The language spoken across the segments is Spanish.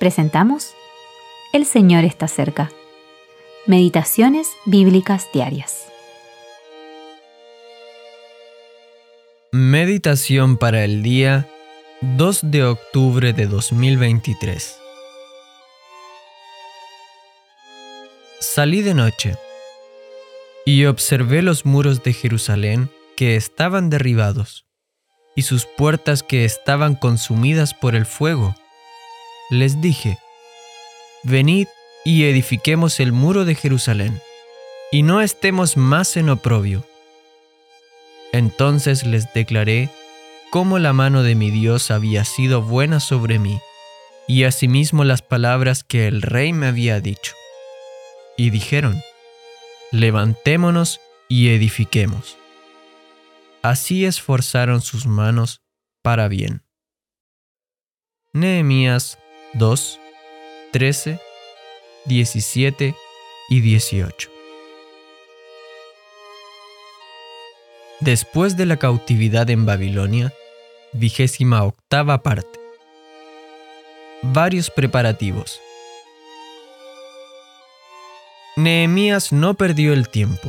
presentamos El Señor está cerca. Meditaciones Bíblicas Diarias. Meditación para el día 2 de octubre de 2023. Salí de noche y observé los muros de Jerusalén que estaban derribados y sus puertas que estaban consumidas por el fuego. Les dije, venid y edifiquemos el muro de Jerusalén, y no estemos más en oprobio. Entonces les declaré cómo la mano de mi Dios había sido buena sobre mí, y asimismo las palabras que el rey me había dicho. Y dijeron, levantémonos y edifiquemos. Así esforzaron sus manos para bien. Nehemías 2, 13, 17 y 18. Después de la cautividad en Babilonia, vigésima octava parte. Varios preparativos. Nehemías no perdió el tiempo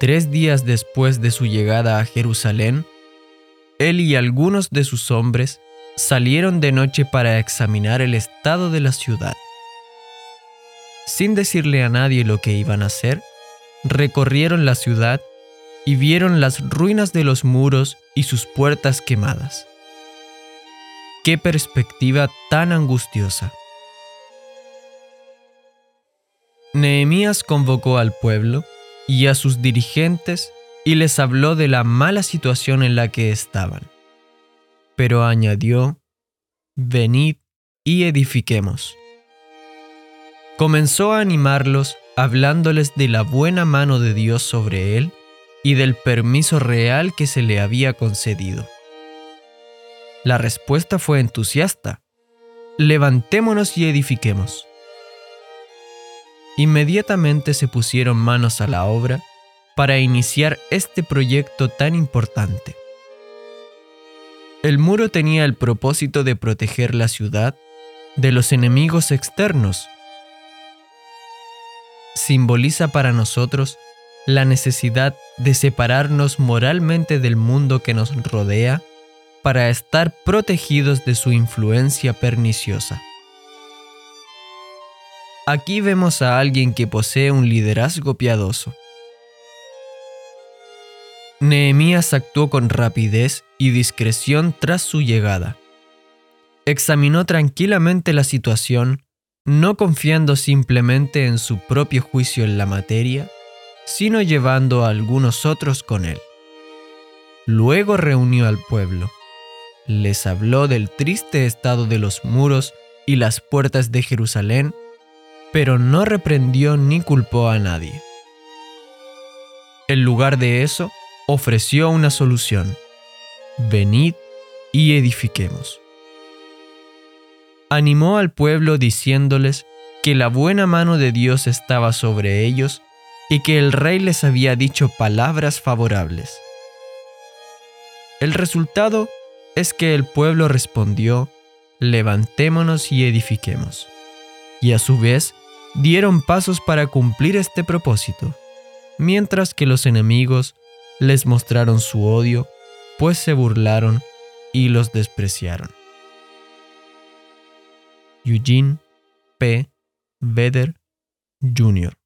Tres días después de su llegada a Jerusalén, él y algunos de sus hombres salieron de noche para examinar el estado de la ciudad. Sin decirle a nadie lo que iban a hacer, recorrieron la ciudad y vieron las ruinas de los muros y sus puertas quemadas. ¡Qué perspectiva tan angustiosa! Nehemías convocó al pueblo y a sus dirigentes y les habló de la mala situación en la que estaban. Pero añadió, venid y edifiquemos. Comenzó a animarlos hablándoles de la buena mano de Dios sobre él y del permiso real que se le había concedido. La respuesta fue entusiasta. Levantémonos y edifiquemos. Inmediatamente se pusieron manos a la obra para iniciar este proyecto tan importante. El muro tenía el propósito de proteger la ciudad de los enemigos externos. Simboliza para nosotros la necesidad de separarnos moralmente del mundo que nos rodea para estar protegidos de su influencia perniciosa. Aquí vemos a alguien que posee un liderazgo piadoso. Nehemías actuó con rapidez y discreción tras su llegada. Examinó tranquilamente la situación, no confiando simplemente en su propio juicio en la materia, sino llevando a algunos otros con él. Luego reunió al pueblo. Les habló del triste estado de los muros y las puertas de Jerusalén pero no reprendió ni culpó a nadie. En lugar de eso, ofreció una solución. Venid y edifiquemos. Animó al pueblo diciéndoles que la buena mano de Dios estaba sobre ellos y que el rey les había dicho palabras favorables. El resultado es que el pueblo respondió, levantémonos y edifiquemos. Y a su vez dieron pasos para cumplir este propósito, mientras que los enemigos les mostraron su odio, pues se burlaron y los despreciaron. Eugene P. Vedder Jr.